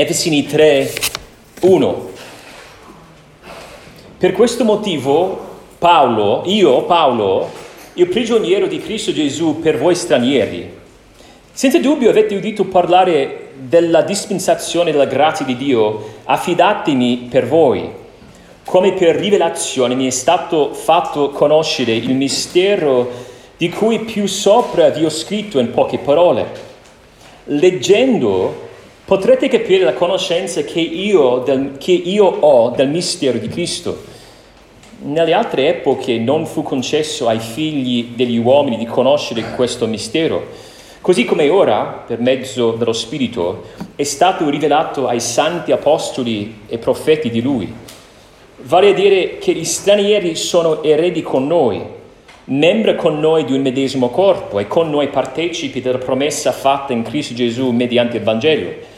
Efesini 3, 1. Per questo motivo Paolo, io Paolo, il prigioniero di Cristo Gesù per voi stranieri, senza dubbio avete udito parlare della dispensazione della grazia di Dio, affidatemi per voi, come per rivelazione mi è stato fatto conoscere il mistero di cui più sopra vi ho scritto in poche parole. Leggendo potrete capire la conoscenza che io, del, che io ho del mistero di Cristo. Nelle altre epoche non fu concesso ai figli degli uomini di conoscere questo mistero, così come ora, per mezzo dello Spirito, è stato rivelato ai santi apostoli e profeti di Lui. Vale a dire che gli stranieri sono eredi con noi, membri con noi di un medesimo corpo e con noi partecipi della promessa fatta in Cristo Gesù mediante il Vangelo,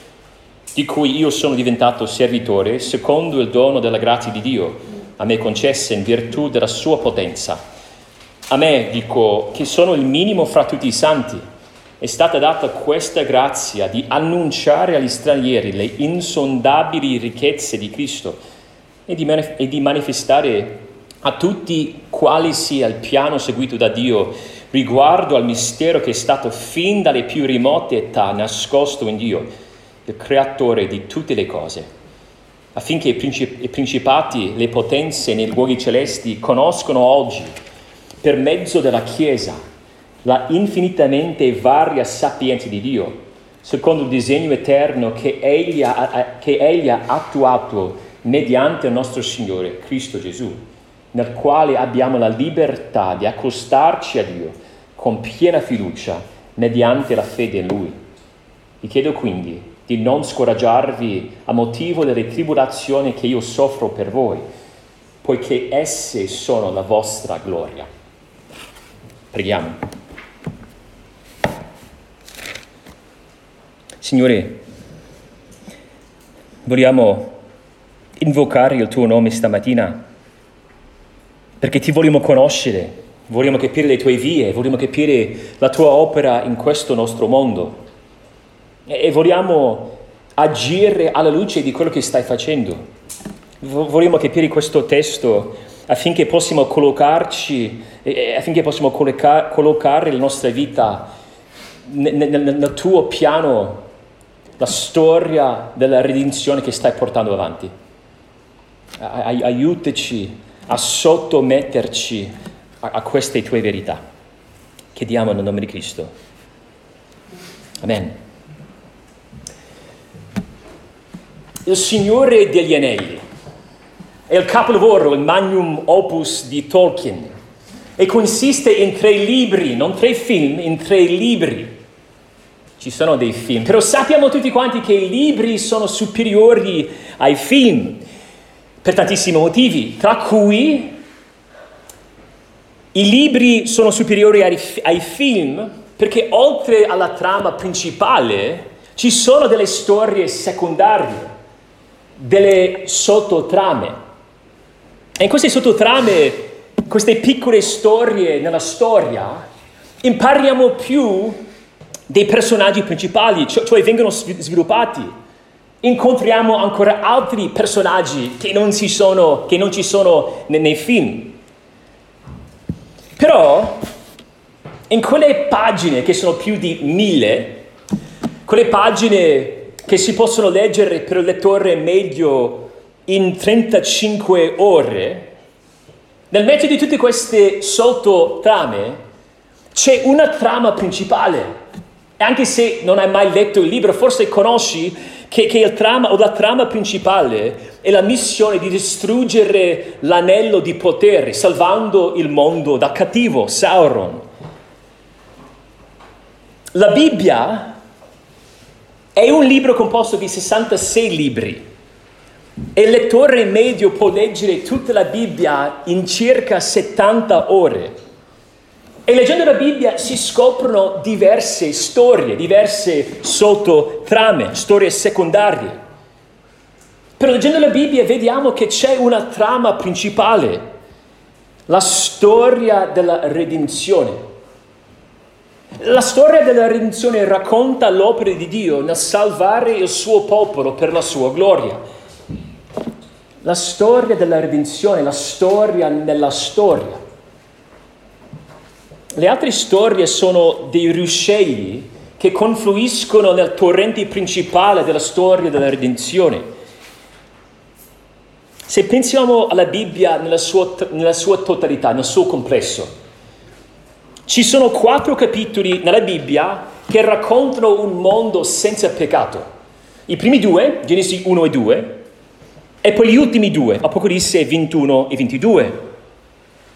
di cui io sono diventato servitore secondo il dono della grazia di Dio a me concesse in virtù della sua potenza. A me, dico, che sono il minimo fra tutti i santi, è stata data questa grazia di annunciare agli stranieri le insondabili ricchezze di Cristo e di, manif- e di manifestare a tutti quali sia il piano seguito da Dio riguardo al mistero che è stato fin dalle più remote età nascosto in Dio, il creatore di tutte le cose affinché i principati, le potenze nei luoghi celesti conoscono oggi, per mezzo della Chiesa, la infinitamente varia sapienza di Dio, secondo il disegno eterno che egli ha, che egli ha attuato mediante il nostro Signore Cristo Gesù, nel quale abbiamo la libertà di accostarci a Dio con piena fiducia mediante la fede in Lui. Vi chiedo quindi di non scoraggiarvi a motivo delle tribolazioni che io soffro per voi, poiché esse sono la vostra gloria. Preghiamo. Signore, vogliamo invocare il tuo nome stamattina perché ti vogliamo conoscere, vogliamo capire le tue vie, vogliamo capire la tua opera in questo nostro mondo e vogliamo agire alla luce di quello che stai facendo. Vogliamo capire questo testo affinché possiamo collocarci, affinché possiamo collocare la nostra vita nel, nel, nel tuo piano, la storia della redenzione che stai portando avanti. Aiutaci a sottometterci a, a queste tue verità. Chiediamo nel nome di Cristo. Amen. Il Signore degli Anelli. È il capolavoro, il magnum opus di Tolkien. E consiste in tre libri, non tre film, in tre libri. Ci sono dei film, però sappiamo tutti quanti che i libri sono superiori ai film per tantissimi motivi, tra cui i libri sono superiori ai, ai film perché oltre alla trama principale ci sono delle storie secondarie delle sottotrame. E in queste sottotrame, queste piccole storie nella storia, impariamo più dei personaggi principali, cioè, cioè vengono sviluppati. Incontriamo ancora altri personaggi che non ci sono, non ci sono nei, nei film. Però in quelle pagine, che sono più di mille, quelle pagine che si possono leggere per il lettore medio in 35 ore, nel mezzo di tutte queste sottotrame c'è una trama principale. Anche se non hai mai letto il libro, forse conosci che, che il trama o la trama principale è la missione di distruggere l'anello di potere, salvando il mondo da cattivo Sauron. La Bibbia è un libro composto di 66 libri e il lettore medio può leggere tutta la Bibbia in circa 70 ore. E leggendo la Bibbia si scoprono diverse storie, diverse sottotrame, storie secondarie. Però leggendo la Bibbia vediamo che c'è una trama principale, la storia della redenzione. La storia della redenzione racconta l'opera di Dio nel salvare il suo popolo per la sua gloria. La storia della redenzione, la storia nella storia. Le altre storie sono dei ruscelli che confluiscono nel torrente principale della storia della redenzione. Se pensiamo alla Bibbia nella sua, nella sua totalità, nel suo complesso, ci sono quattro capitoli nella Bibbia che raccontano un mondo senza peccato. I primi due, Genesi 1 e 2, e poi gli ultimi due, Apocalisse 21 e 22.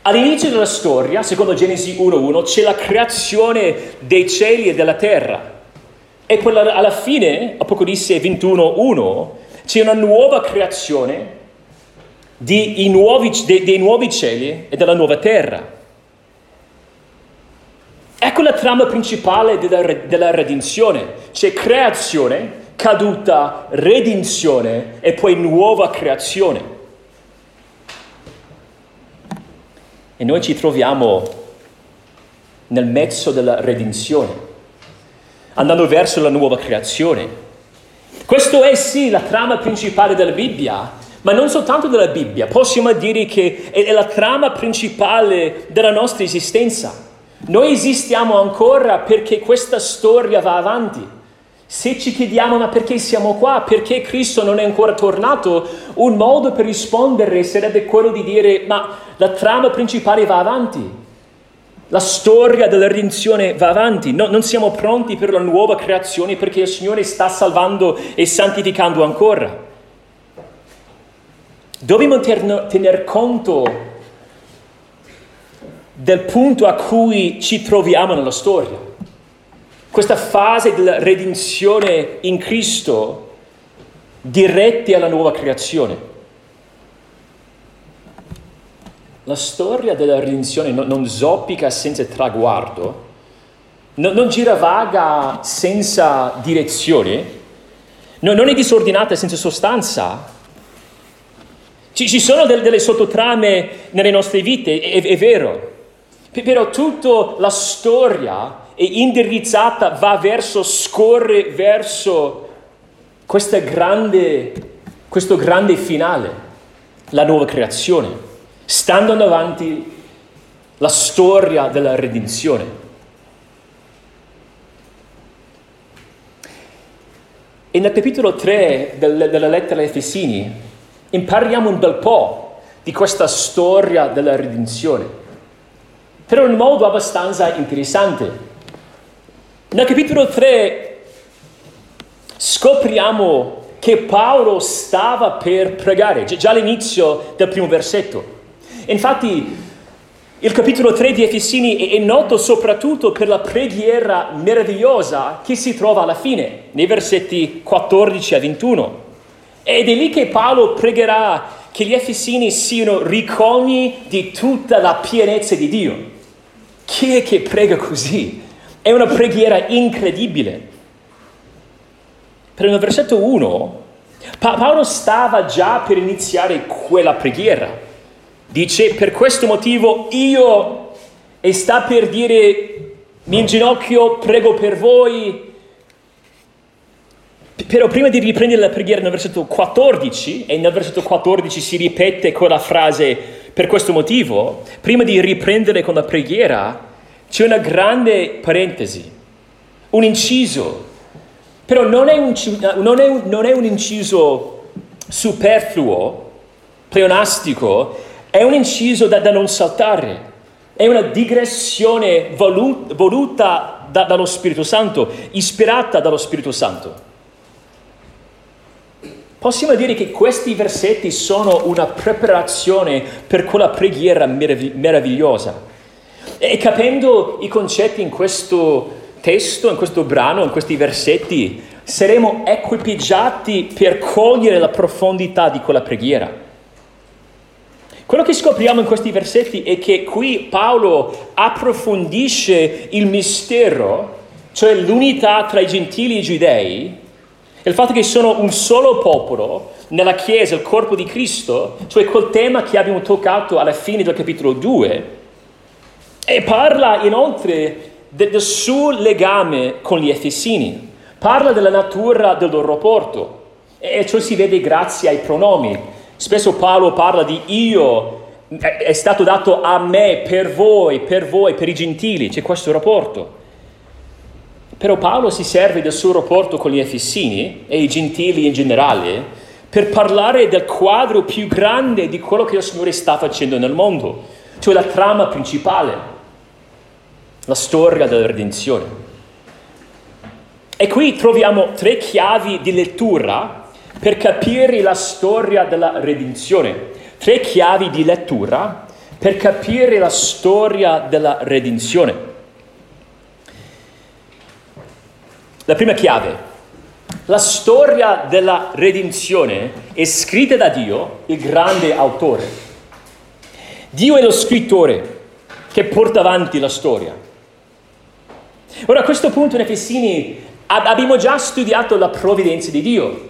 All'inizio della storia, secondo Genesi 1.1, c'è la creazione dei cieli e della terra. E poi alla fine, Apocalisse 21.1, c'è una nuova creazione nuovi, dei, dei nuovi cieli e della nuova terra. Ecco la trama principale della, della redenzione. C'è creazione, caduta, redenzione e poi nuova creazione. E noi ci troviamo nel mezzo della redenzione, andando verso la nuova creazione. Questo è sì la trama principale della Bibbia, ma non soltanto della Bibbia, possiamo dire che è la trama principale della nostra esistenza. Noi esistiamo ancora perché questa storia va avanti. Se ci chiediamo ma perché siamo qua, perché Cristo non è ancora tornato, un modo per rispondere sarebbe quello di dire ma la trama principale va avanti. La storia della redenzione va avanti, no, non siamo pronti per la nuova creazione perché il Signore sta salvando e santificando ancora. Dobbiamo tener conto del punto a cui ci troviamo nella storia. Questa fase della redenzione in Cristo diretti alla nuova creazione. La storia della redenzione non, zoppica senza traguardo, non, non giravaglia senza direzione, non, è disordinata senza sostanza, ci, sono delle sottotrame nelle nostre vite, è, è, vero, però tutta la storia è indirizzata, va verso, scorre verso grande, questo grande finale, la nuova creazione, stando davanti la storia della redenzione. E nel capitolo 3 della lettera ai Efesini impariamo un bel po' di questa storia della redenzione però in modo abbastanza interessante. Nel capitolo 3 scopriamo che Paolo stava per pregare, già all'inizio del primo versetto. Infatti il capitolo 3 di Efesini è noto soprattutto per la preghiera meravigliosa che si trova alla fine, nei versetti 14 a 21. Ed è lì che Paolo pregherà che gli Efesini siano ricogni di tutta la pienezza di Dio. Chi è che prega così? È una preghiera incredibile. Per il versetto 1, pa- Paolo stava già per iniziare quella preghiera. Dice, per questo motivo io, e sta per dire, mi inginocchio, prego per voi. Però prima di riprendere la preghiera nel versetto 14, e nel versetto 14 si ripete quella frase, per questo motivo, prima di riprendere con la preghiera, c'è una grande parentesi, un inciso, però non è un, non è non è un inciso superfluo, pleonastico, è un inciso da, da non saltare, è una digressione voluta, voluta da, dallo Spirito Santo, ispirata dallo Spirito Santo. Possiamo dire che questi versetti sono una preparazione per quella preghiera meravigliosa. E capendo i concetti in questo testo, in questo brano, in questi versetti, saremo equipaggiati per cogliere la profondità di quella preghiera. Quello che scopriamo in questi versetti è che qui Paolo approfondisce il mistero, cioè l'unità tra i gentili e i giudei, il fatto che sono un solo popolo nella Chiesa, il corpo di Cristo, cioè quel tema che abbiamo toccato alla fine del capitolo 2, e parla inoltre del suo legame con gli Efesini, parla della natura del loro rapporto e ciò si vede grazie ai pronomi. Spesso Paolo parla di io, è stato dato a me, per voi, per voi, per i gentili, c'è questo rapporto. Però Paolo si serve del suo rapporto con gli Efessini e i gentili in generale per parlare del quadro più grande di quello che il Signore sta facendo nel mondo, cioè la trama principale, la storia della redenzione. E qui troviamo tre chiavi di lettura per capire la storia della redenzione. Tre chiavi di lettura per capire la storia della redenzione. La prima chiave, la storia della redenzione è scritta da Dio, il grande autore. Dio è lo scrittore che porta avanti la storia. Ora a questo punto in Efesini abbiamo già studiato la provvidenza di Dio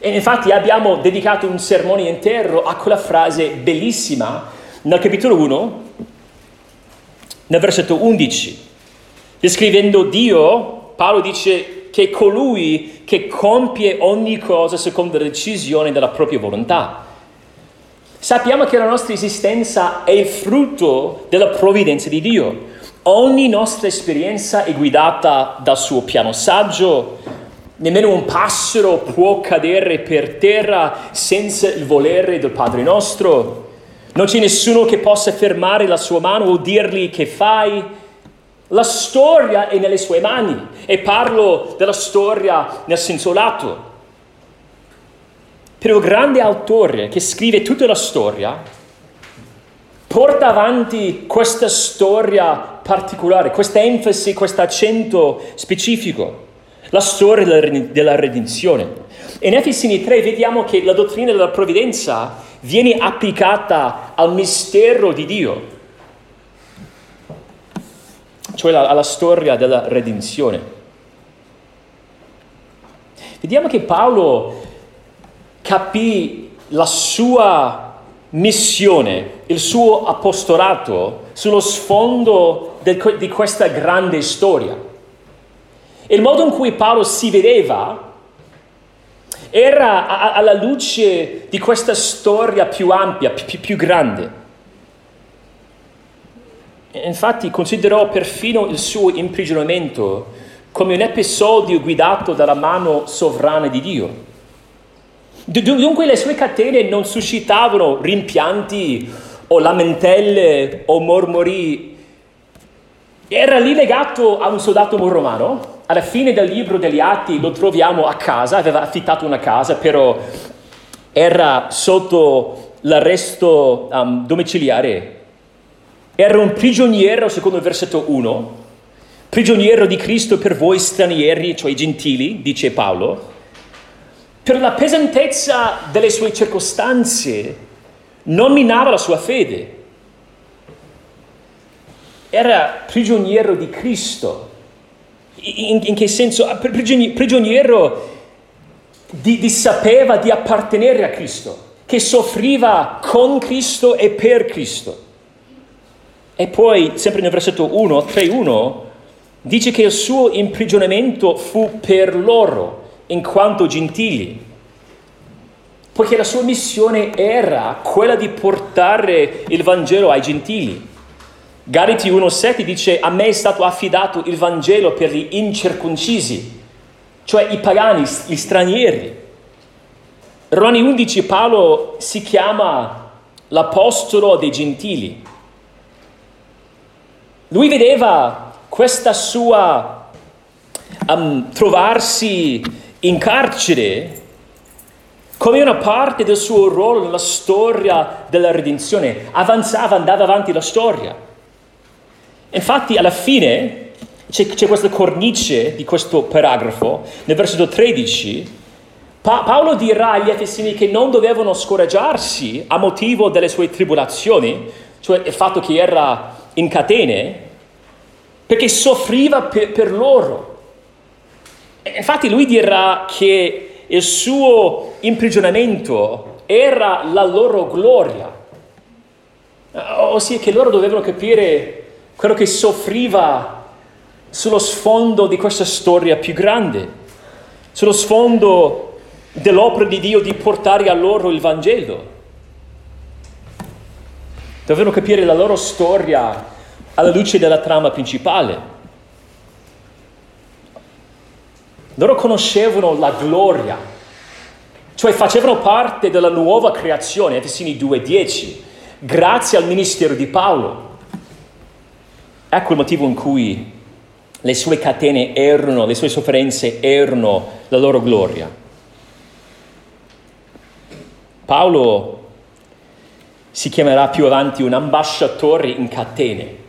e infatti abbiamo dedicato un sermone intero a quella frase bellissima nel capitolo 1, nel versetto 11, descrivendo Dio Paolo dice che colui che compie ogni cosa secondo la decisione della propria volontà. Sappiamo che la nostra esistenza è il frutto della provvidenza di Dio. Ogni nostra esperienza è guidata dal suo piano saggio. Nemmeno un passero può cadere per terra senza il volere del Padre nostro. Non c'è nessuno che possa fermare la sua mano o dirgli che fai la storia è nelle sue mani e parlo della storia nel senso lato. Per il grande autore che scrive tutta la storia, porta avanti questa storia particolare, questa enfasi, questo accento specifico, la storia della redenzione. In Efesini 3 vediamo che la dottrina della provvidenza viene applicata al mistero di Dio cioè alla storia della redenzione. Vediamo che Paolo capì la sua missione, il suo apostolato sullo sfondo di questa grande storia. Il modo in cui Paolo si vedeva era alla luce di questa storia più ampia, più, più grande. Infatti considerò perfino il suo imprigionamento come un episodio guidato dalla mano sovrana di Dio. Dunque le sue catene non suscitavano rimpianti o lamentele o mormori. Era lì legato a un soldato romano. Alla fine del libro degli Atti lo troviamo a casa, aveva affittato una casa, però era sotto l'arresto um, domiciliare era un prigioniero, secondo il versetto 1, prigioniero di Cristo per voi stranieri, cioè i gentili, dice Paolo, per la pesantezza delle sue circostanze non minava la sua fede. Era prigioniero di Cristo. In, in che senso? Ah, prigioniero di, di sapeva di appartenere a Cristo, che soffriva con Cristo e per Cristo. E poi, sempre nel versetto 1, 3.1, dice che il suo imprigionamento fu per loro, in quanto gentili, poiché la sua missione era quella di portare il Vangelo ai gentili. Galati 1.7 dice, a me è stato affidato il Vangelo per gli incirconcisi, cioè i pagani, gli stranieri. Romani 11 Paolo si chiama l'apostolo dei gentili. Lui vedeva questa sua um, trovarsi in carcere come una parte del suo ruolo nella storia della redenzione. Avanzava, andava avanti la storia. Infatti alla fine c'è, c'è questa cornice di questo paragrafo, nel versetto 13, pa- Paolo dirà agli Efesini che non dovevano scoraggiarsi a motivo delle sue tribolazioni, cioè il fatto che era in catene, perché soffriva per, per loro. Infatti lui dirà che il suo imprigionamento era la loro gloria, ossia che loro dovevano capire quello che soffriva sullo sfondo di questa storia più grande, sullo sfondo dell'opera di Dio di portare a loro il Vangelo. Dovevano capire la loro storia alla luce della trama principale. Loro conoscevano la gloria, cioè facevano parte della nuova creazione, Efesini 2.10, grazie al ministero di Paolo. Ecco il motivo in cui le sue catene erano, le sue sofferenze erano la loro gloria. Paolo si chiamerà più avanti un ambasciatore in catene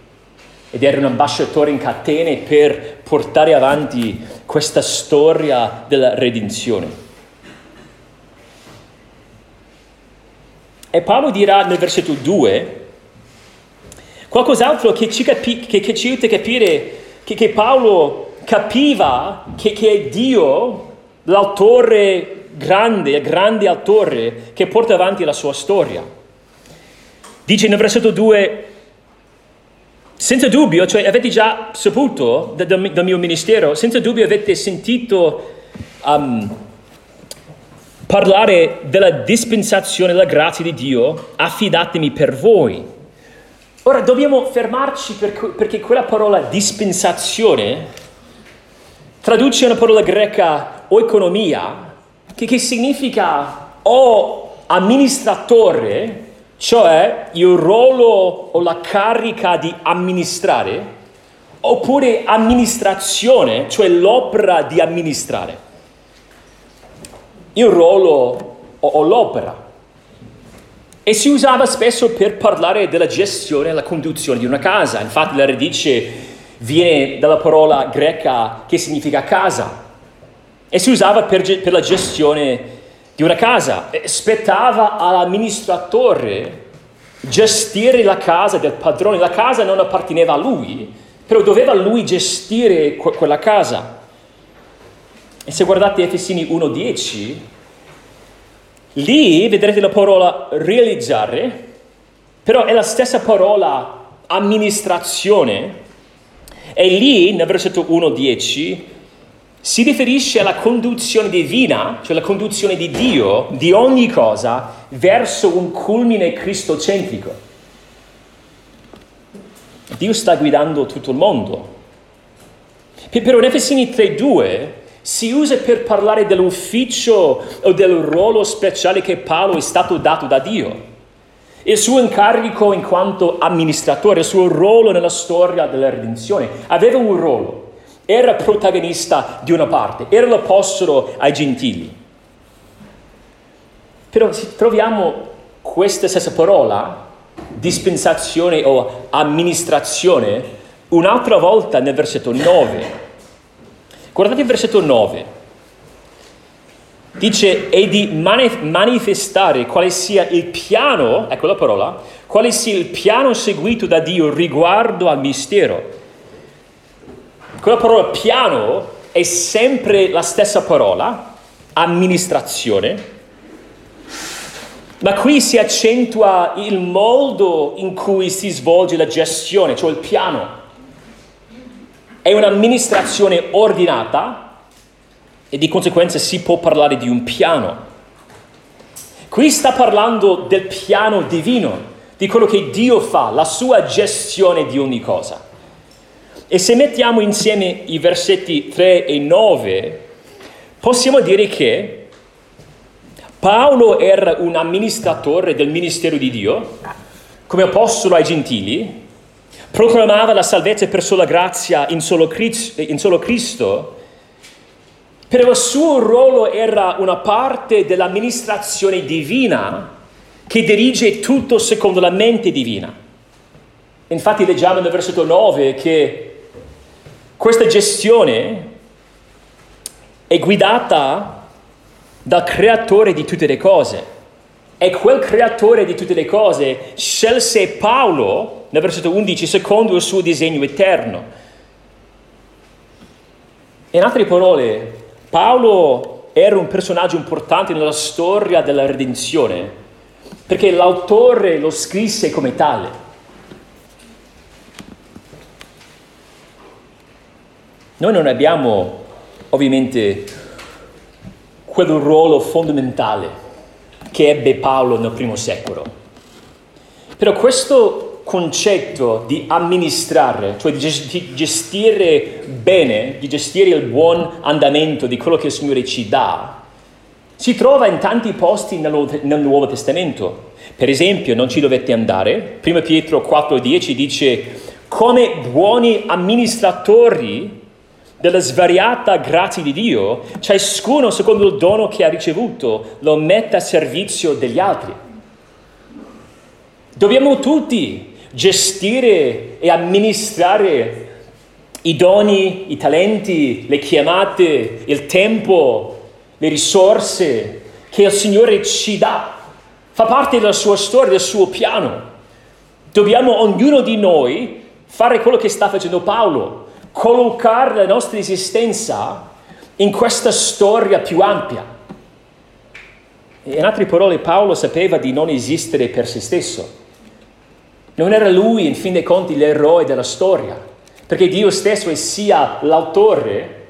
ed era un ambasciatore in catene per portare avanti questa storia della redenzione. E Paolo dirà nel versetto 2 qualcos'altro che ci, capi- che, che ci aiuta a capire che, che Paolo capiva che, è Dio l'autore grande, il grande autore che porta avanti la sua storia. Dice nel versetto 2, senza dubbio, cioè avete già saputo dal, dal mio ministero, senza dubbio avete sentito um, parlare della dispensazione della grazia di Dio, affidatemi per voi. Ora dobbiamo fermarci per, perché quella parola dispensazione traduce una parola greca oeconomia, che, che significa o amministratore cioè il ruolo o la carica di amministrare, oppure amministrazione, cioè l'opera di amministrare. Il ruolo o, o l'opera. E si usava spesso per parlare della gestione e la conduzione di una casa. Infatti la radice viene dalla parola greca che significa casa. E si usava per, per la gestione di una casa. Spettava all'amministratore gestire la casa del padrone. La casa non apparteneva a lui, però doveva lui gestire que- quella casa. E se guardate Efesini 1.10, lì vedrete la parola realizzare, però è la stessa parola amministrazione. E lì nel versetto 1.10 si riferisce alla conduzione divina, cioè la conduzione di Dio di ogni cosa verso un culmine cristocentrico. Dio sta guidando tutto il mondo. Però in Efesini 3.2 si usa per parlare dell'ufficio o del ruolo speciale che Paolo è stato dato da Dio. Il suo incarico in quanto amministratore, il suo ruolo nella storia della redenzione. Aveva un ruolo era protagonista di una parte, era l'apostolo ai gentili. Però troviamo questa stessa parola, dispensazione o amministrazione, un'altra volta nel versetto 9. Guardate il versetto 9. Dice, e di manifestare quale sia il piano, ecco la parola, quale sia il piano seguito da Dio riguardo al mistero quella parola piano è sempre la stessa parola, amministrazione, ma qui si accentua il modo in cui si svolge la gestione, cioè il piano. È un'amministrazione ordinata e di conseguenza si può parlare di un piano. Qui sta parlando del piano divino, di quello che Dio fa, la sua gestione di ogni cosa. E se mettiamo insieme i versetti 3 e 9, possiamo dire che Paolo era un amministratore del ministero di Dio, come apostolo ai gentili, proclamava la salvezza per sola grazia in solo, Cristo, in solo Cristo, però il suo ruolo era una parte dell'amministrazione divina che dirige tutto secondo la mente divina. Infatti leggiamo nel versetto 9 che questa gestione è guidata dal creatore di tutte le cose. E quel creatore di tutte le cose scelse Paolo, nel versetto 11, secondo il suo disegno eterno. In altre parole, Paolo era un personaggio importante nella storia della redenzione, perché l'autore lo scrisse come tale. Noi non abbiamo ovviamente quel ruolo fondamentale che ebbe Paolo nel primo secolo. Però questo concetto di amministrare, cioè di gestire bene, di gestire il buon andamento di quello che il Signore ci dà, si trova in tanti posti nel Nuovo Testamento. Per esempio, non ci dovete andare, 1 Pietro 4,10 dice, come buoni amministratori della svariata grazia di Dio, ciascuno secondo il dono che ha ricevuto lo mette a servizio degli altri. Dobbiamo tutti gestire e amministrare i doni, i talenti, le chiamate, il tempo, le risorse che il Signore ci dà. Fa parte della sua storia, del suo piano. Dobbiamo ognuno di noi fare quello che sta facendo Paolo, collocare la nostra esistenza in questa storia più ampia. In altre parole, Paolo sapeva di non esistere per se stesso. Non era lui, in fin dei conti, l'eroe della storia, perché Dio stesso è sia l'autore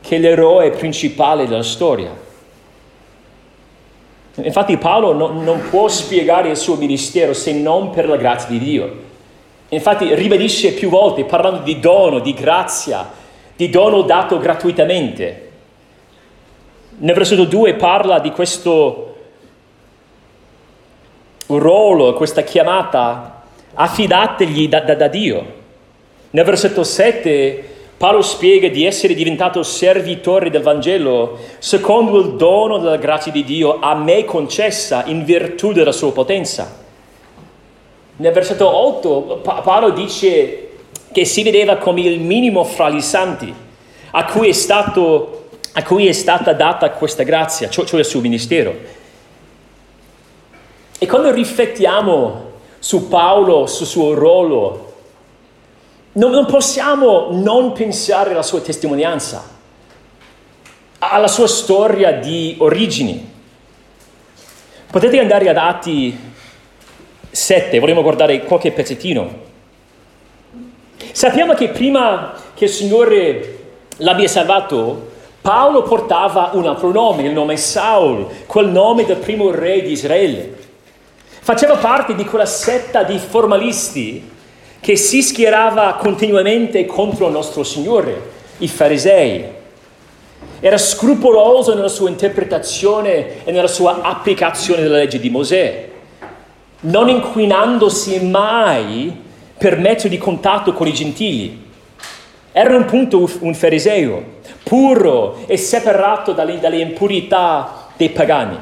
che l'eroe principale della storia. Infatti Paolo no, non può spiegare il suo ministero se non per la grazia di Dio. Infatti ribadisce più volte parlando di dono, di grazia, di dono dato gratuitamente. Nel versetto 2 parla di questo ruolo, questa chiamata affidategli da, da, da Dio. Nel versetto 7 Paolo spiega di essere diventato servitore del Vangelo secondo il dono della grazia di Dio a me concessa in virtù della sua potenza. Nel versetto 8 Paolo dice che si vedeva come il minimo fra i santi, a cui è, stato, a cui è stata data questa grazia, cioè il suo ministero. E quando riflettiamo su Paolo, sul suo ruolo, non, non possiamo non pensare alla sua testimonianza, alla sua storia di origini. Potete andare ad Atti 7, vorremmo guardare qualche pezzettino. Sappiamo che prima che il Signore l'abbia salvato, Paolo portava un altro nome, il nome Saul, quel nome del primo re di Israele. Faceva parte di quella setta di formalisti che si schierava continuamente contro il nostro Signore, i farisei. Era scrupoloso nella sua interpretazione e nella sua applicazione della legge di Mosè non inquinandosi mai per mezzo di contatto con i gentili. Era appunto un fariseo, puro e separato dalle, dalle impurità dei pagani.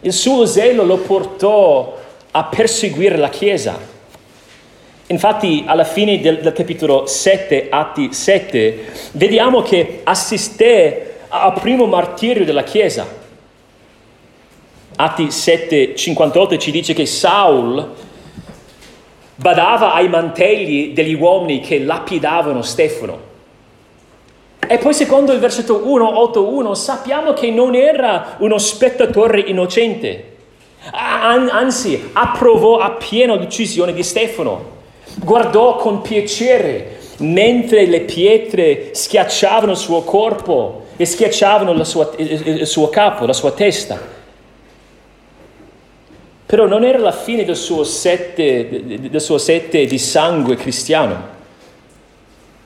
Il suo zelo lo portò a perseguire la Chiesa. Infatti, alla fine del, del, capitolo 7, Atti 7, vediamo che assisté al primo martirio della Chiesa. Atti 7:58 ci dice che Saul badava ai mantelli degli uomini che lapidavano Stefano. E poi secondo il versetto 1:81 sappiamo che non era uno spettatore innocente, anzi approvò appieno l'uccisione di Stefano, guardò con piacere mentre le pietre schiacciavano il suo corpo e schiacciavano sua, il suo capo, la sua testa. Però non era la fine del suo sette, del suo sette di sangue cristiano.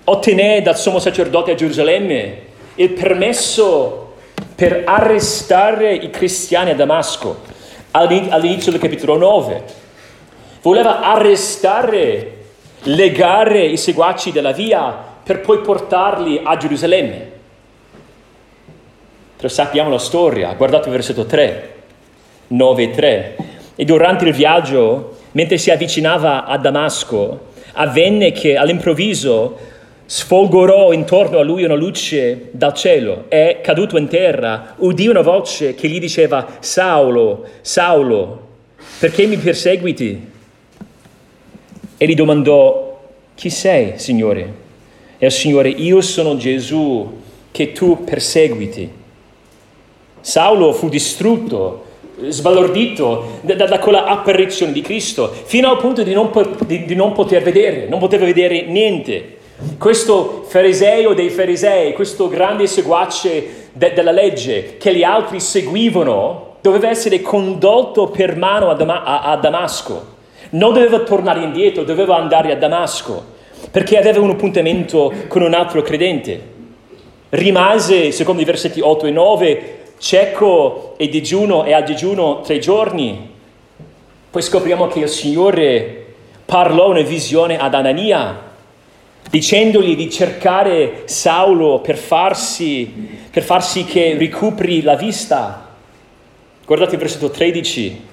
Ottenè dal sommo sacerdote a Gerusalemme il permesso per arrestare i cristiani a Damasco all'inizio del capitolo 9. Voleva arrestare, legare i seguaci della via per poi portarli a Gerusalemme. Però sappiamo la storia, guardate il versetto 3, 9 e 3. E durante il viaggio, mentre si avvicinava a Damasco, avvenne che all'improvviso sfolgorò intorno a lui una luce dal cielo e, caduto in terra, udì una voce che gli diceva, Saulo, Saulo, perché mi perseguiti? E gli domandò, chi sei, Signore? E il Signore, io sono Gesù che tu perseguiti. Saulo fu distrutto sbalordito da, da, quella apparizione di Cristo, fino al punto di non, di, di non, poter vedere, non poteva vedere niente. questo fariseo dei farisei, questo grande seguace de- della legge che gli altri seguivano, doveva essere condotto per mano a, Dama- a-, a Damasco. Non doveva tornare indietro, doveva andare a Damasco, perché aveva un appuntamento con un altro credente. Rimase, secondo i versetti 8 e 9, cieco e digiuno e a digiuno tre giorni. Poi scopriamo che il Signore parlò una visione ad Anania, dicendogli di cercare Saulo per farsi, per farsi che recuperi la vista. Guardate il versetto 13.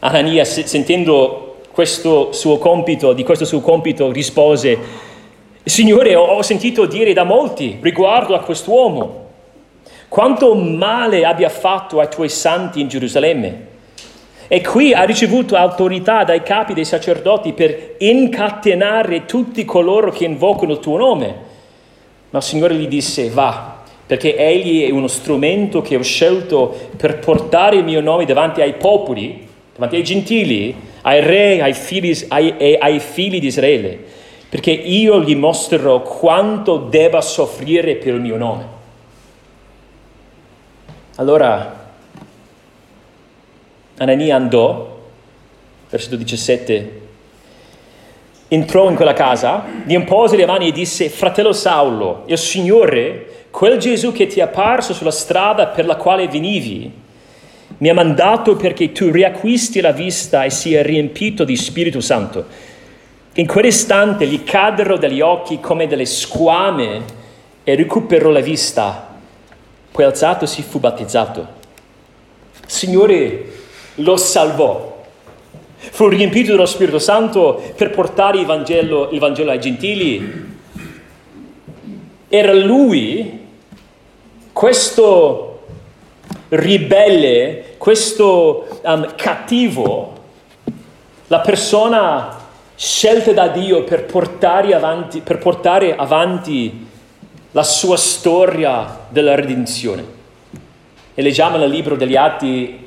Anania, sentendo questo suo compito, di questo suo compito, rispose, Signore, ho sentito dire da molti riguardo a quest'uomo, quanto male abbia fatto ai tuoi santi in Gerusalemme. E qui ha ricevuto autorità dai capi dei sacerdoti per incatenare tutti coloro che invocano il tuo nome. Ma il Signore gli disse, va, perché egli è uno strumento che ho scelto per portare il mio nome davanti ai popoli, davanti ai gentili, ai re, ai ai, ai figli di Israele, perché io gli mostrerò quanto debba soffrire per il mio nome. Allora Anania andò, versetto 17, entrò in quella casa, gli impose le mani e disse, fratello Saulo, il Signore, quel Gesù che ti è apparso sulla strada per la quale venivi, mi ha mandato perché tu riacquisti la vista e sia riempito di Spirito Santo. In quell'istante gli caddero dagli occhi come delle squame e recuperò la vista. Poi alzatosi fu battezzato. Signore, lo salvò. Fu riempito dello Spirito Santo per portare il Vangelo, il Vangelo ai gentili. Era lui, questo ribelle, questo um, cattivo, la persona scelta da Dio per portare, avanti, per portare avanti la sua storia della redenzione. E leggiamo nel libro degli Atti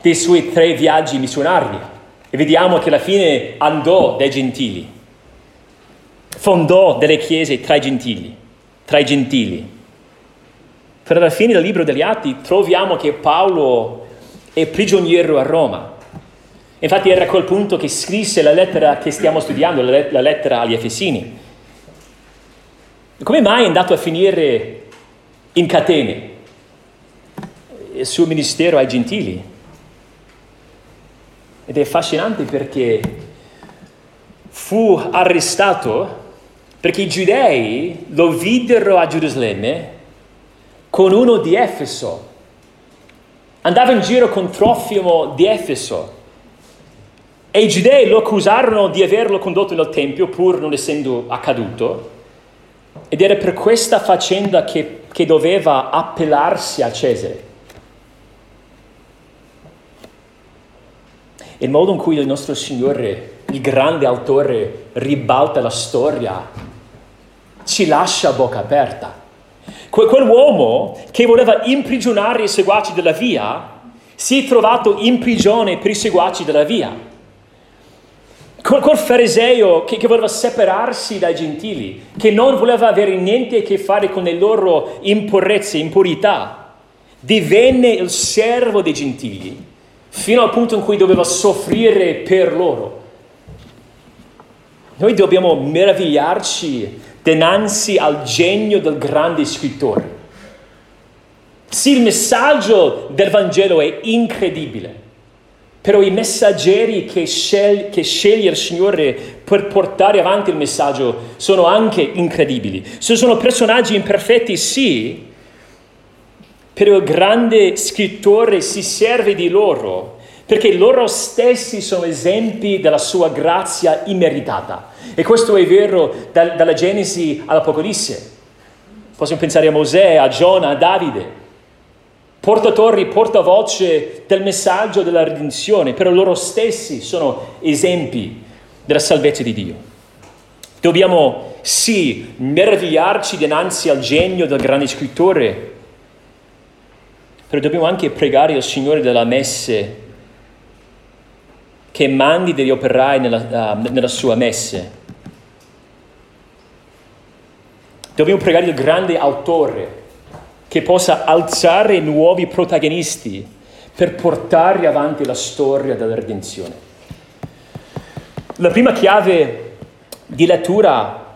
dei suoi tre viaggi missionari e vediamo che alla fine andò dai gentili, fondò delle chiese tra i gentili, tra i gentili. Per alla fine del libro degli Atti troviamo che Paolo è prigioniero a Roma. Infatti era a quel punto che scrisse la lettera che stiamo studiando, la lettera agli Efesini. Come mai è andato a finire in catene? Il suo ministero ai gentili. Ed è affascinante perché fu arrestato perché i giudei lo videro a Gerusalemme con uno di Efeso. Andava in giro con Trofimo di Efeso. E i giudei lo accusarono di averlo condotto nel Tempio pur non essendo accaduto. Ed era per questa faccenda che, che doveva appellarsi a Cesare. il modo in cui il nostro Signore, il grande autore, ribalta la storia, ci lascia a bocca aperta. Que- quell'uomo che voleva imprigionare i seguaci della via, si è trovato in prigione per i seguaci della via. Quel, quel fariseo che, che, voleva separarsi dai gentili, che non voleva avere niente a che fare con le loro impurezze, impurità, divenne il servo dei gentili fino al punto in cui doveva soffrire per loro. Noi dobbiamo meravigliarci dinanzi al genio del grande scrittore. Sì, il messaggio del Vangelo è incredibile, però i messaggeri che, scel- che sceglie il Signore per portare avanti il messaggio sono anche incredibili. Se sono personaggi imperfetti, sì, però il grande scrittore si serve di loro perché loro stessi sono esempi della sua grazia immeritata. E questo è vero da, dalla Genesi all'Apocalisse. Possiamo pensare a Mosè, a Giona, a Davide, portatori, portavoce del messaggio della redenzione, però loro stessi sono esempi della salvezza di Dio. Dobbiamo sì meravigliarci dinanzi al genio del grande scrittore, però dobbiamo anche pregare il Signore della messe che mandi degli operai nella, uh, nella sua messe. dobbiamo pregare il grande autore che possa alzare nuovi protagonisti per portare avanti la storia della redenzione. La prima chiave di lettura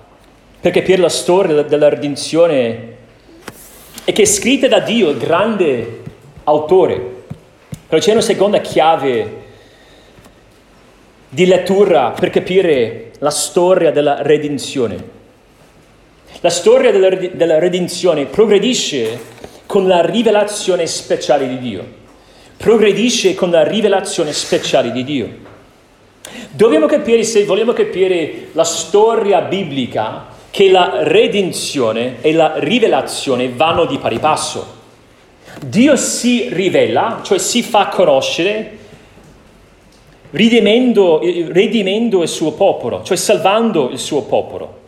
per capire la storia della redenzione è che è scritta da Dio, il grande autore. Però c'è una seconda chiave di lettura per capire la storia della redenzione. La storia della, redenzione progredisce con la rivelazione speciale di Dio. Progredisce con la rivelazione speciale di Dio. Dobbiamo capire, se vogliamo capire la storia biblica, che la redenzione e la rivelazione vanno di pari passo. Dio si rivela, cioè si fa conoscere redimendo, redimendo il suo popolo, cioè salvando il suo popolo.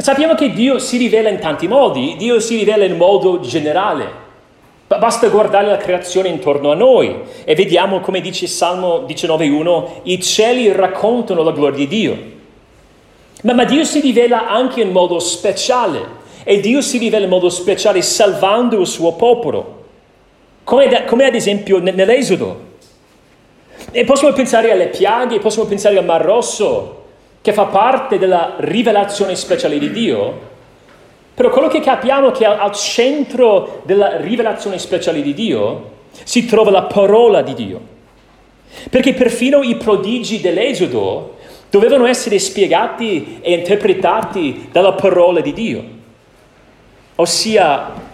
Sappiamo che Dio si rivela in tanti modi, Dio si rivela in modo generale. Basta guardare la creazione intorno a noi e vediamo, come dice Salmo 19.1, i cieli raccontano la gloria di Dio. Ma, ma Dio si rivela anche in modo speciale e Dio si rivela in modo speciale salvando il suo popolo, come, come ad esempio nell'Esodo. E possiamo pensare alle piaghe, possiamo pensare al Mar Rosso, che fa parte della rivelazione speciale di Dio. Però quello che capiamo è che al centro della rivelazione speciale di Dio si trova la parola di Dio. Perché perfino i prodigi dell'Esodo dovevano essere spiegati e interpretati dalla parola di Dio, ossia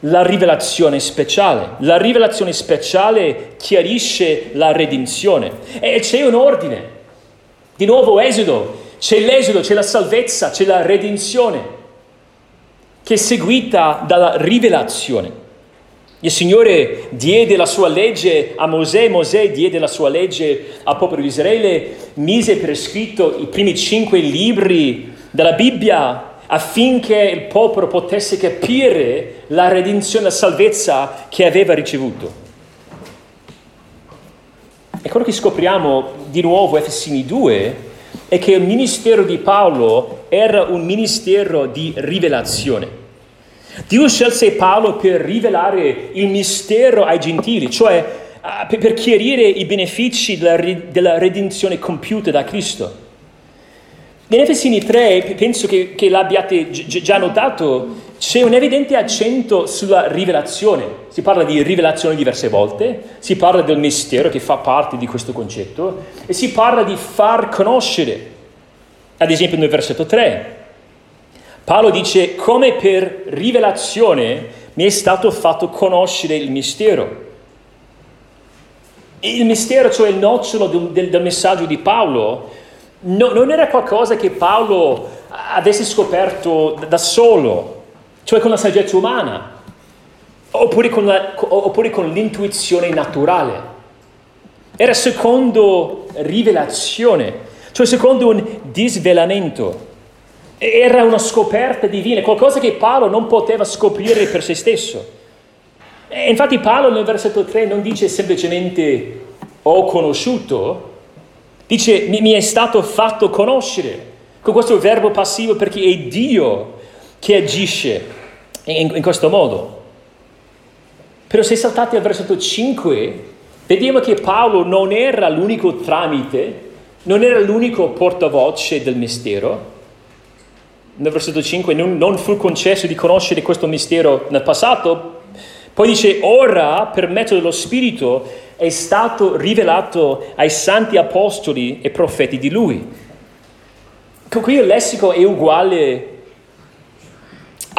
la rivelazione speciale. La rivelazione speciale chiarisce la redenzione e c'è un ordine. Di nuovo Esodo, c'è l'esodo, c'è la salvezza, c'è la redenzione che è seguita dalla rivelazione. Il Signore diede la sua legge a Mosè, Mosè diede la sua legge al popolo di Israele, mise per scritto i primi cinque libri della Bibbia affinché il popolo potesse capire la redenzione, la salvezza che aveva ricevuto. E quello che scopriamo di nuovo a Efesini 2 è che il ministero di Paolo era un ministero di rivelazione. Dio scelse Paolo per rivelare il mistero ai gentili, cioè uh, per chiarire i benefici della redenzione compiuta da Cristo. In Efesini 3, penso che, che l'abbiate già notato, c'è un evidente accento sulla rivelazione. Si parla di rivelazione diverse volte, si parla del mistero che fa parte di questo concetto e si parla di far conoscere. Ad esempio nel versetto 3, Paolo dice come per rivelazione mi è stato fatto conoscere il mistero. Il mistero, cioè il nocciolo del, del, del messaggio di Paolo, no, non era qualcosa che Paolo avesse scoperto da solo, cioè con la saggezza umana, oppure con, la, oppure con l'intuizione naturale. Era secondo rivelazione, cioè secondo un disvelamento. Era una scoperta divina, qualcosa che Paolo non poteva scoprire per se stesso. E infatti Paolo nel versetto 3 non dice semplicemente ho conosciuto, Dice, mi, mi è stato fatto conoscere con questo verbo passivo perché è Dio che agisce in, in questo modo. Però se saltate al versetto 5, vediamo che Paolo non era l'unico tramite, non era l'unico portavoce del mistero. Nel versetto 5 non, non fu concesso di conoscere questo mistero nel passato, poi dice, ora per mezzo dello Spirito è stato rivelato ai santi apostoli e profeti di lui. Qui il lessico è uguale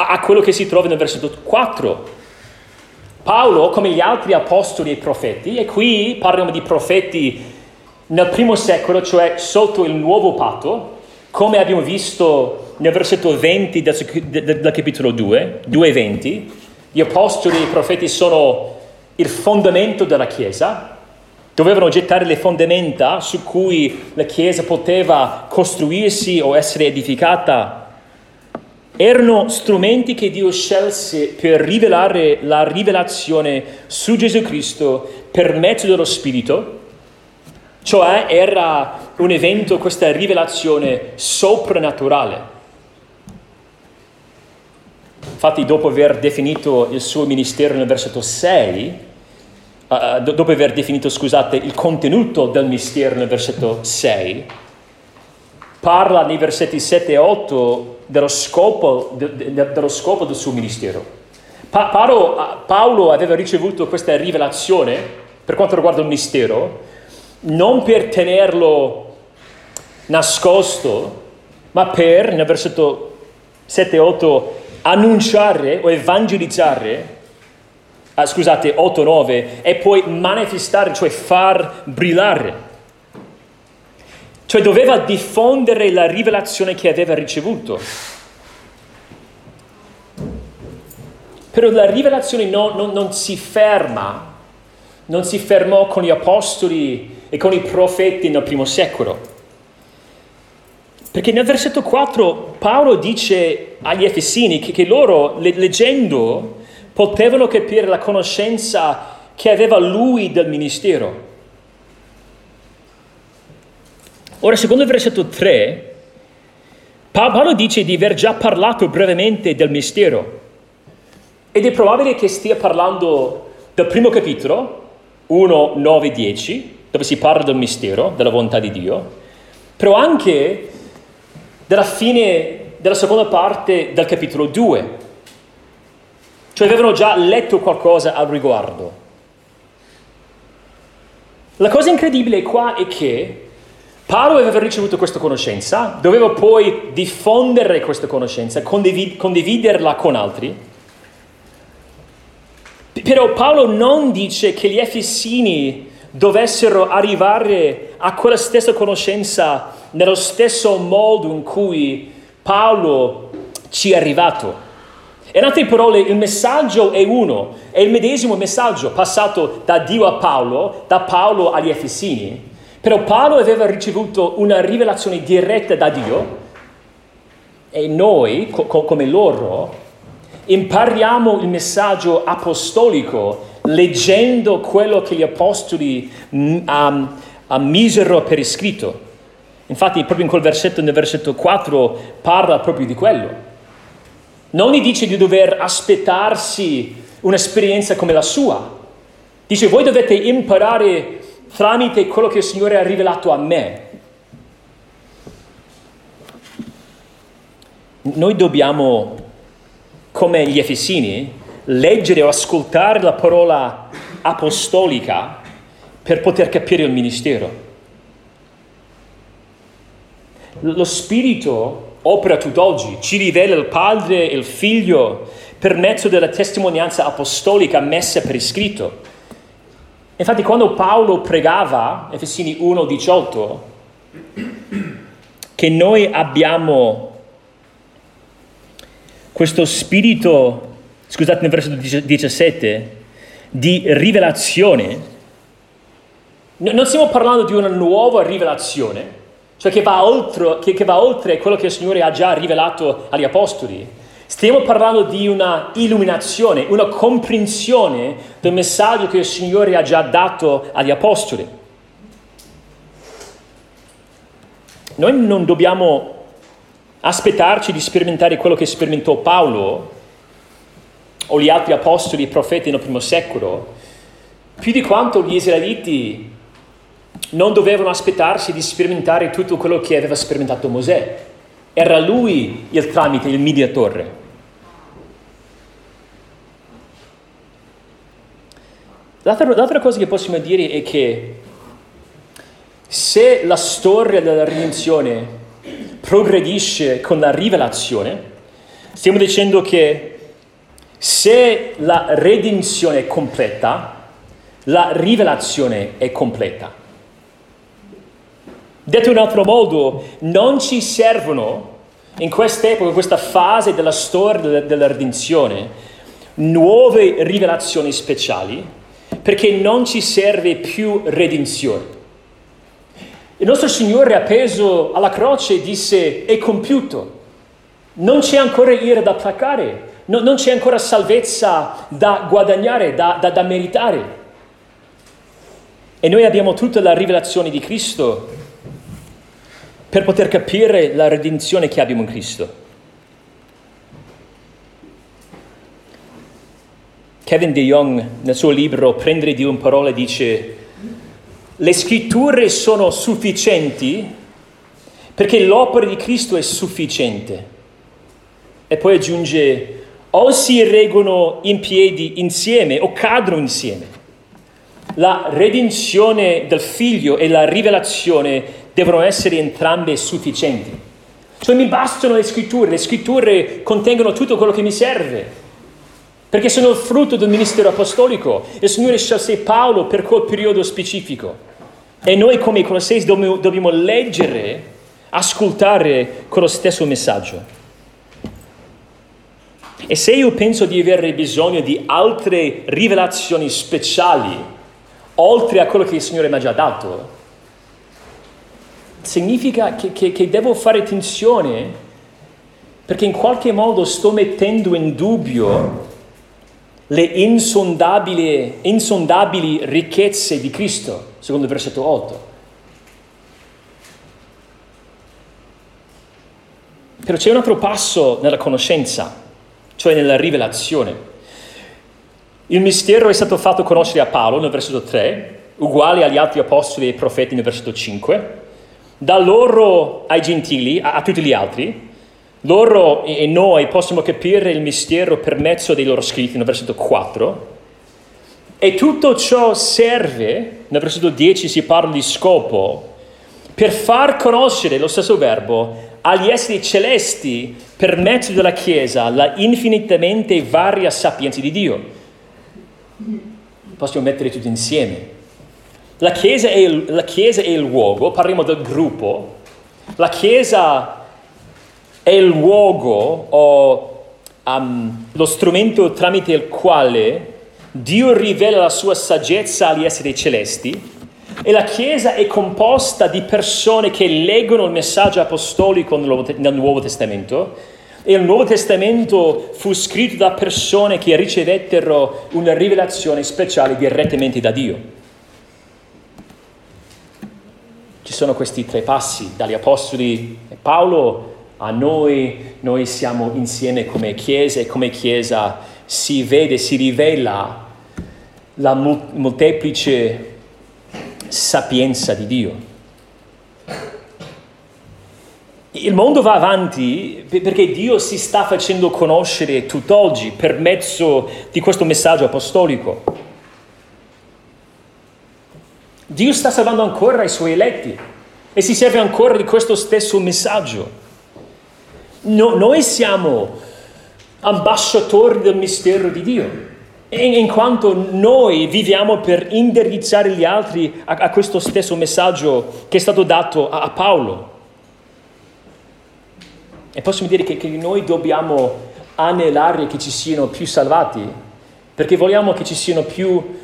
a, quello che si trova nel versetto 4. Paolo, come gli altri apostoli e profeti, e qui parliamo di profeti nel primo secolo, cioè sotto il nuovo patto, come abbiamo visto nel versetto 20 del, del, del capitolo 2, 2.20, gli apostoli e i profeti sono il fondamento della Chiesa, dovevano gettare le fondamenta su cui la Chiesa poteva costruirsi o essere edificata. Erano strumenti che Dio scelse per rivelare la rivelazione su Gesù Cristo per mezzo dello Spirito, cioè era un evento, questa rivelazione soprannaturale. Infatti dopo aver definito il suo ministero nel versetto 6, uh, dopo aver definito, scusate, il contenuto del mistero nel versetto 6, parla nei versetti 7 e 8 dello scopo, de, de, dello scopo del suo ministero. Pa- Paolo, Paolo aveva ricevuto questa rivelazione per quanto riguarda il mistero, non per tenerlo nascosto, ma per, nel versetto 7 e 8, annunciare o evangelizzare, ah, scusate, 8-9, e poi manifestare, cioè far brillare. Cioè doveva diffondere la rivelazione che aveva ricevuto. Però la rivelazione no, no, non si ferma, non si fermò con gli apostoli e con i profeti nel primo secolo. Perché nel versetto 4 Paolo dice agli Efesini che, che loro, leggendo, potevano capire la conoscenza che aveva lui del ministero. Ora, secondo il versetto 3, Paolo dice di aver già parlato brevemente del mistero ed è probabile che stia parlando del primo capitolo, 1, 9, 10, dove si parla del mistero, della volontà di Dio, però anche della fine della seconda parte del capitolo 2. Cioè avevano già letto qualcosa al riguardo. La cosa incredibile qua è che Paolo aveva ricevuto questa conoscenza, doveva poi diffondere questa conoscenza, condivid- condividerla con altri. Però Paolo non dice che gli Efesini dovessero arrivare a quella stessa conoscenza nello stesso modo in cui Paolo ci è arrivato. In altre parole, il messaggio è uno, è il medesimo messaggio passato da Dio a Paolo, da Paolo agli Efesini. Però Paolo aveva ricevuto una rivelazione diretta da Dio e noi, co- come loro, impariamo il messaggio apostolico leggendo quello che gli apostoli um, misero per iscritto. Infatti proprio in quel versetto, nel versetto 4, parla proprio di quello. Non gli dice di dover aspettarsi un'esperienza come la sua. Dice voi dovete imparare tramite quello che il Signore ha rivelato a me. Noi dobbiamo, come gli Efesini, leggere o ascoltare la parola apostolica per poter capire il ministero. Lo Spirito opera tutt'oggi, ci rivela il Padre e il Figlio per mezzo della testimonianza apostolica messa per iscritto. Infatti quando Paolo pregava, Efesini 1:18, che noi abbiamo questo spirito scusate nel versetto 17, di rivelazione, non stiamo parlando di una nuova rivelazione, cioè che va, oltre, che, che va oltre quello che il Signore ha già rivelato agli Apostoli. Stiamo parlando di una illuminazione, una comprensione del messaggio che il Signore ha già dato agli Apostoli. Noi non dobbiamo aspettarci di sperimentare quello che sperimentò Paolo o gli altri apostoli e profeti nel primo secolo, più di quanto gli israeliti non dovevano aspettarsi di sperimentare tutto quello che aveva sperimentato Mosè. Era lui il tramite, il mediatore. L'altra, l'altra cosa che possiamo dire è che se la storia della redenzione progredisce con la rivelazione, stiamo dicendo che se la redenzione è completa, la rivelazione è completa. Detto in altro modo, non ci servono in quest'epoca, in questa fase della storia della, redenzione, nuove rivelazioni speciali, perché non ci serve più redenzione. Il nostro Signore appeso alla croce disse è compiuto, non c'è ancora ira da placare, no, non c'è ancora salvezza da guadagnare, da, da, da meritare. E noi abbiamo tutta la rivelazione di Cristo per poter capire la redenzione che abbiamo in Cristo. Kevin DeYoung nel suo libro Prendere Dio in parole dice le scritture sono sufficienti perché l'opera di Cristo è sufficiente. E poi aggiunge o si reggono in piedi insieme o cadono insieme. La redenzione del figlio e la rivelazione devono essere entrambe sufficienti. Cioè mi bastano le scritture, le scritture contengono tutto quello che mi serve, perché sono il frutto del ministero apostolico. Il Signore scelse Paolo per quel periodo specifico. E noi come Colossesi dobbiamo, dobbiamo leggere, ascoltare quello stesso messaggio. E se io penso di avere bisogno di altre rivelazioni speciali, oltre a quello che il Signore mi ha già dato, significa che, che, che devo fare attenzione perché in qualche modo sto mettendo in dubbio le insondabili, insondabili ricchezze di Cristo, secondo il versetto 8. Però c'è un altro passo nella conoscenza cioè nella rivelazione. Il mistero è stato fatto conoscere a Paolo nel versetto 3, uguale agli altri apostoli e profeti nel versetto 5, da loro ai gentili, a, a tutti gli altri. Loro e noi possiamo capire il mistero per mezzo dei loro scritti nel versetto 4. E tutto ciò serve, nel versetto 10 si parla di scopo, per far conoscere lo stesso verbo agli esseri celesti per mezzo della Chiesa la infinitamente varia sapienza di Dio. Possiamo mettere tutto insieme. La Chiesa è il, la chiesa è il luogo, parliamo del gruppo, la Chiesa è il luogo o um, lo strumento tramite il quale Dio rivela la sua saggezza agli esseri celesti e la Chiesa è composta di persone che leggono il messaggio apostolico nel Nuovo Testamento e il Nuovo Testamento fu scritto da persone che ricevettero una rivelazione speciale direttamente da Dio. Ci sono questi tre passi dagli Apostoli e Paolo a noi, noi siamo insieme come Chiesa e come Chiesa si vede, si rivela la molteplice sapienza di Dio. Il mondo va avanti perché Dio si sta facendo conoscere tutt'oggi per mezzo di questo messaggio apostolico. Dio sta salvando ancora i suoi eletti e si serve ancora di questo stesso messaggio. No, noi siamo ambasciatori del mistero di Dio in quanto noi viviamo per indirizzare gli altri a, a, questo stesso messaggio che è stato dato a, a Paolo. E possiamo dire che, che, noi dobbiamo anelare che ci siano più salvati, perché vogliamo che ci siano più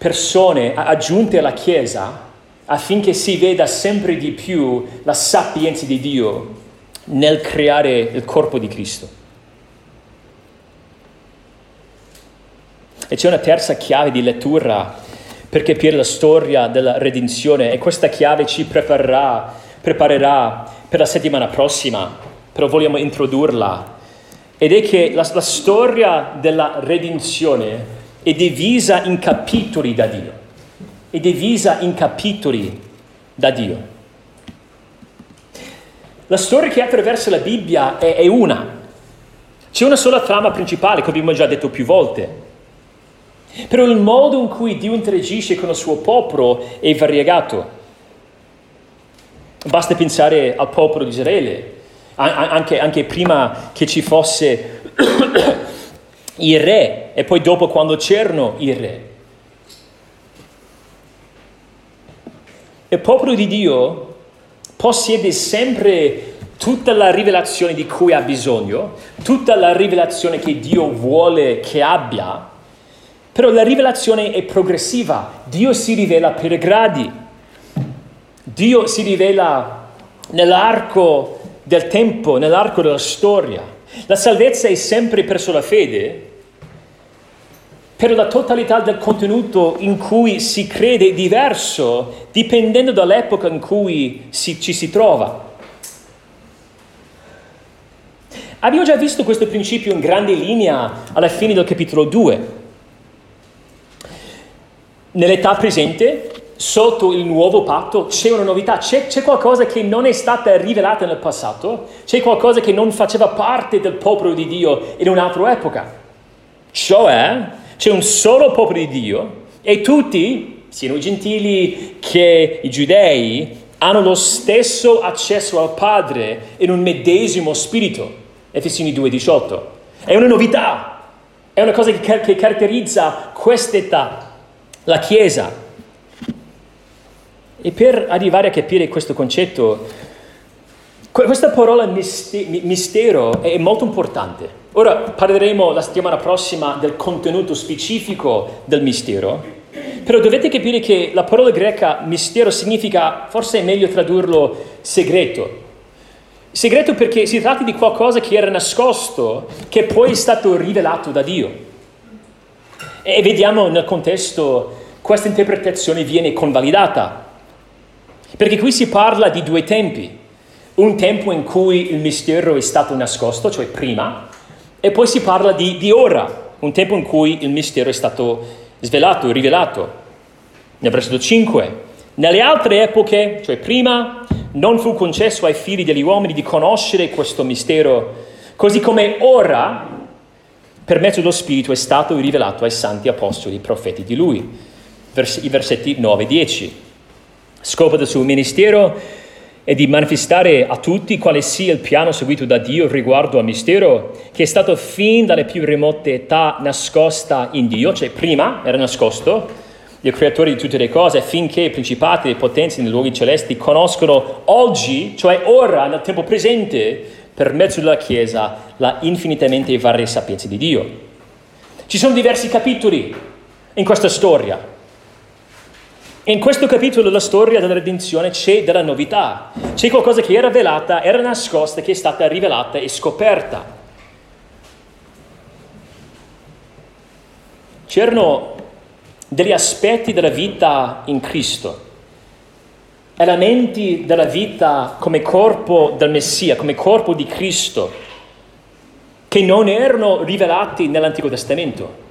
persone aggiunte alla Chiesa affinché si veda sempre di più la sapienza di Dio nel creare il corpo di Cristo. E c'è una terza chiave di lettura per capire la storia della redenzione e questa chiave ci preparerà, preparerà per la settimana prossima, però vogliamo introdurla. Ed è che la, la storia della redenzione è divisa in capitoli da Dio. È divisa in capitoli da Dio. La storia che attraversa la Bibbia è, è una. C'è una sola trama principale, come abbiamo già detto più volte. Però il modo in cui Dio interagisce con il suo popolo è variegato. Basta pensare al popolo di Israele, anche, anche prima che ci fosse il re e poi dopo quando c'erano i re. Il popolo di Dio possiede sempre tutta la rivelazione di cui ha bisogno, tutta la rivelazione che Dio vuole che abbia, però la rivelazione è progressiva, Dio si rivela per gradi, Dio si rivela nell'arco del tempo, nell'arco della storia. La salvezza è sempre presso la fede, però la totalità del contenuto in cui si crede è diverso dipendendo dall'epoca in cui si, ci si trova. Abbiamo già visto questo principio in grande linea alla fine del capitolo 2. nell'età presente, sotto il nuovo patto, c'è una novità, c'è, c'è, qualcosa che non è stata rivelata nel passato, c'è qualcosa che non faceva parte del popolo di Dio in un'altra epoca. Cioè, c'è un solo popolo di Dio e tutti, siano i gentili che i giudei, hanno lo stesso accesso al Padre in un medesimo spirito. Efesini 2,18. È una novità, è una cosa che, che caratterizza quest'età, la Chiesa. E per arrivare a capire questo concetto, questa parola mistero è molto importante. Ora parleremo la settimana prossima del contenuto specifico del mistero, però dovete capire che la parola greca mistero significa, forse è meglio tradurlo, segreto. Segreto perché si tratta di qualcosa che era nascosto, che poi è stato rivelato da Dio. E vediamo nel contesto questa interpretazione viene convalidata. Perché qui si parla di due tempi. Un tempo in cui il mistero è stato nascosto, cioè prima, e poi si parla di, di ora, un tempo in cui il mistero è stato svelato, rivelato. Nel versetto 5, nelle altre epoche, cioè prima, non fu concesso ai figli degli uomini di conoscere questo mistero, così come ora, per mezzo dello Spirito, è stato rivelato ai santi apostoli profeti di Lui. Vers- I versetti 9 e 10. Scopo del suo ministero è di manifestare a tutti quale sia il piano seguito da Dio riguardo al mistero che è stato fin dalle più remote età nascosta in Dio, cioè prima era nascosto, il creatore di tutte le cose, finché i principati e le potenze nei luoghi celesti conoscono oggi, cioè ora, nel tempo presente, per mezzo della Chiesa, la infinitamente varia sapienza di Dio. Ci sono diversi capitoli in questa storia. In questo capitolo della storia della redenzione c'è della novità, c'è qualcosa che era velata, era nascosta, che è stata rivelata e scoperta. C'erano degli aspetti della vita in Cristo, elementi della vita come corpo del Messia, come corpo di Cristo, che non erano rivelati nell'Antico Testamento.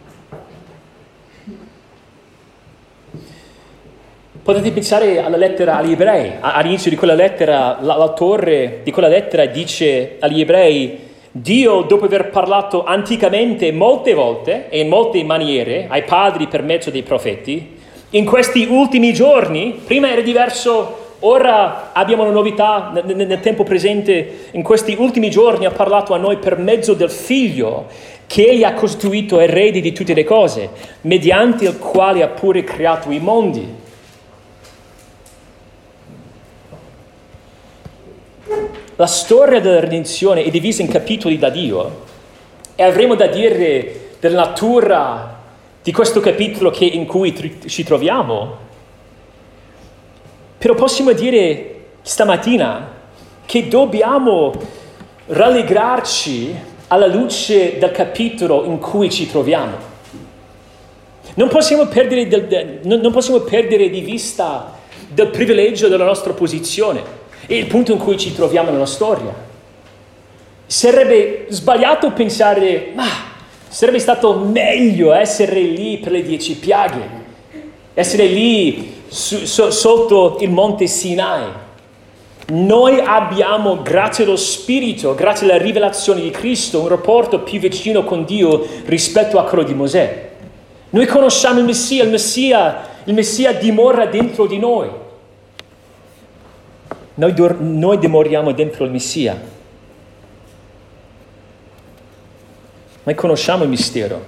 Potete pensare alla lettera agli ebrei, all'inizio di quella lettera, l'autore di quella lettera dice agli ebrei, Dio, dopo aver parlato anticamente molte volte e in molte maniere ai padri per mezzo dei profeti, in questi ultimi giorni, prima era diverso, ora abbiamo una novità nel, tempo presente, in questi ultimi giorni ha parlato a noi per mezzo del figlio che egli ha costituito erede di tutte le cose, mediante il quale ha pure creato i mondi La storia della redenzione è divisa in capitoli da Dio e avremo da dire della natura di questo capitolo che, in cui ci troviamo. Però possiamo dire stamattina che dobbiamo rallegrarci alla luce del capitolo in cui ci troviamo. Non possiamo del, non possiamo perdere di vista del privilegio della nostra posizione. È il punto in cui ci troviamo nella storia. Sarebbe sbagliato pensare, ma sarebbe stato meglio essere lì per le dieci piaghe, essere lì su, so, sotto il monte Sinai. Noi abbiamo, grazie allo Spirito, grazie alla rivelazione di Cristo, un rapporto più vicino con Dio rispetto a quello di Mosè. Noi conosciamo il Messia, il Messia, il Messia dimora dentro di noi. Noi, dor- noi dimoriamo dentro il Messia. Noi conosciamo il mistero.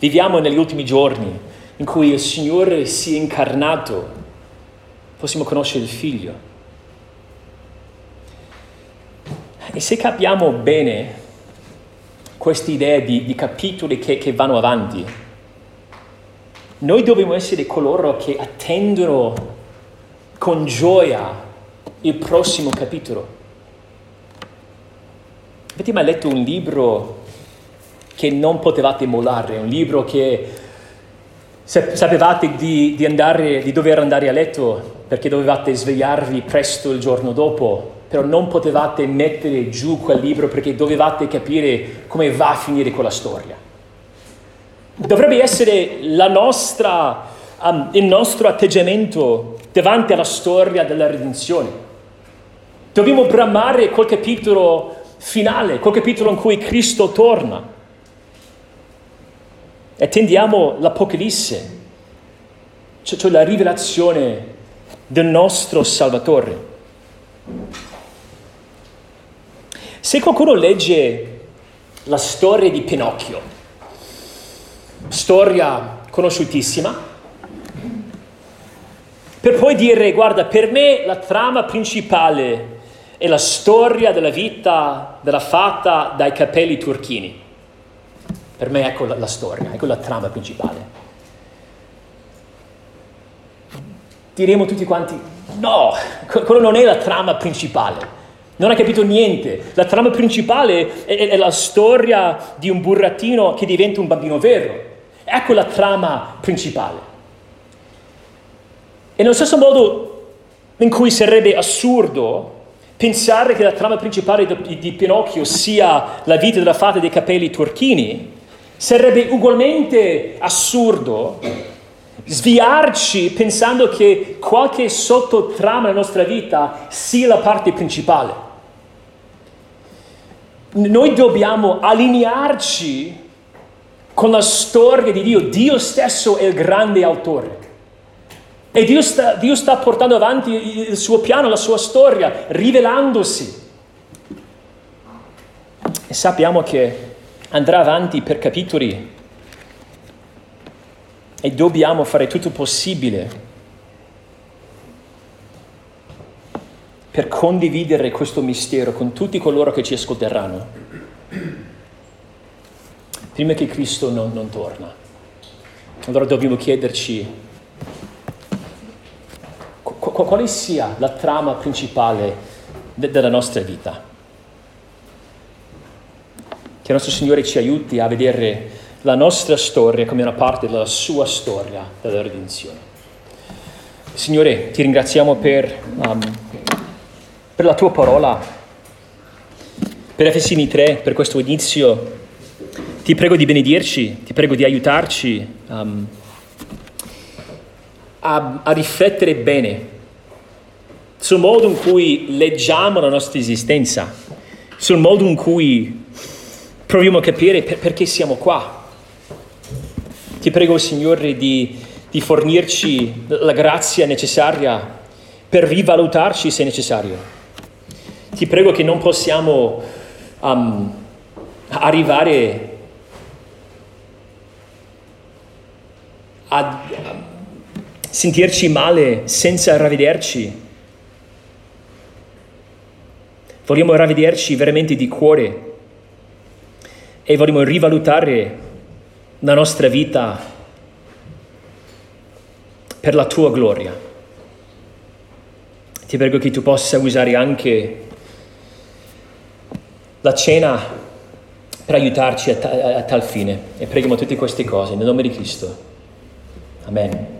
Viviamo negli ultimi giorni in cui il Signore si è incarnato. Possiamo conoscere il Figlio. E se capiamo bene queste idee di, di capitoli che, che vanno avanti, noi dobbiamo essere coloro che attendono con gioia il prossimo capitolo. Avete mai letto un libro che non potevate mollare, un libro che sapevate di, di, andare, di dover andare a letto perché dovevate svegliarvi presto il giorno dopo, però non potevate mettere giù quel libro perché dovevate capire come va a finire quella storia. Dovrebbe essere nostra um, il nostro atteggiamento davanti alla storia della redenzione. Dobbiamo bramare quel capitolo finale, quel capitolo in cui Cristo torna. Attendiamo l'Apocalisse, cioè, cioè la rivelazione del nostro Salvatore. Se qualcuno legge la storia di Pinocchio, storia conosciutissima, per poi dire, guarda, per me la trama principale è la storia della vita della fata dai capelli turchini. Per me ecco la, la storia, ecco la trama principale. Diremo tutti quanti, no, quello non è la trama principale. Non ha capito niente. La trama principale è, è, la storia di un burattino che diventa un bambino vero. Ecco la trama principale. E nello stesso modo in cui sarebbe assurdo pensare che la trama principale di, Pinocchio sia la vita della fata dei capelli turchini, sarebbe ugualmente assurdo sviarci pensando che qualche sottotrama nella nostra vita sia la parte principale. Noi dobbiamo allinearci con la storia di Dio. Dio stesso è il grande autore. E Dio sta, Dio sta portando avanti il suo piano, la sua storia, rivelandosi. E sappiamo che andrà avanti per capitoli e dobbiamo fare tutto il possibile per condividere questo mistero con tutti coloro che ci ascolteranno, prima che Cristo non, non torna. Allora dobbiamo chiederci quale sia la trama principale de- della nostra vita. Che il nostro Signore ci aiuti a vedere la nostra storia come una parte della sua storia della redenzione. Signore, ti ringraziamo per, um, per la tua parola, per Efesini 3, per questo inizio. Ti prego di benedirci, ti prego di aiutarci um, a, a riflettere bene sul modo in cui leggiamo la nostra esistenza, sul modo in cui proviamo a capire per, perché siamo qua. Ti prego, Signore, di, di fornirci la grazia necessaria per rivalutarci se necessario. Ti prego che non possiamo um, arrivare a sentirci male senza ravvederci. Vogliamo ravvederci veramente di cuore e vogliamo rivalutare la nostra vita per la tua gloria. Ti prego che tu possa usare anche la cena per aiutarci a, ta- a tal fine e preghiamo tutte queste cose nel nome di Cristo. Amen.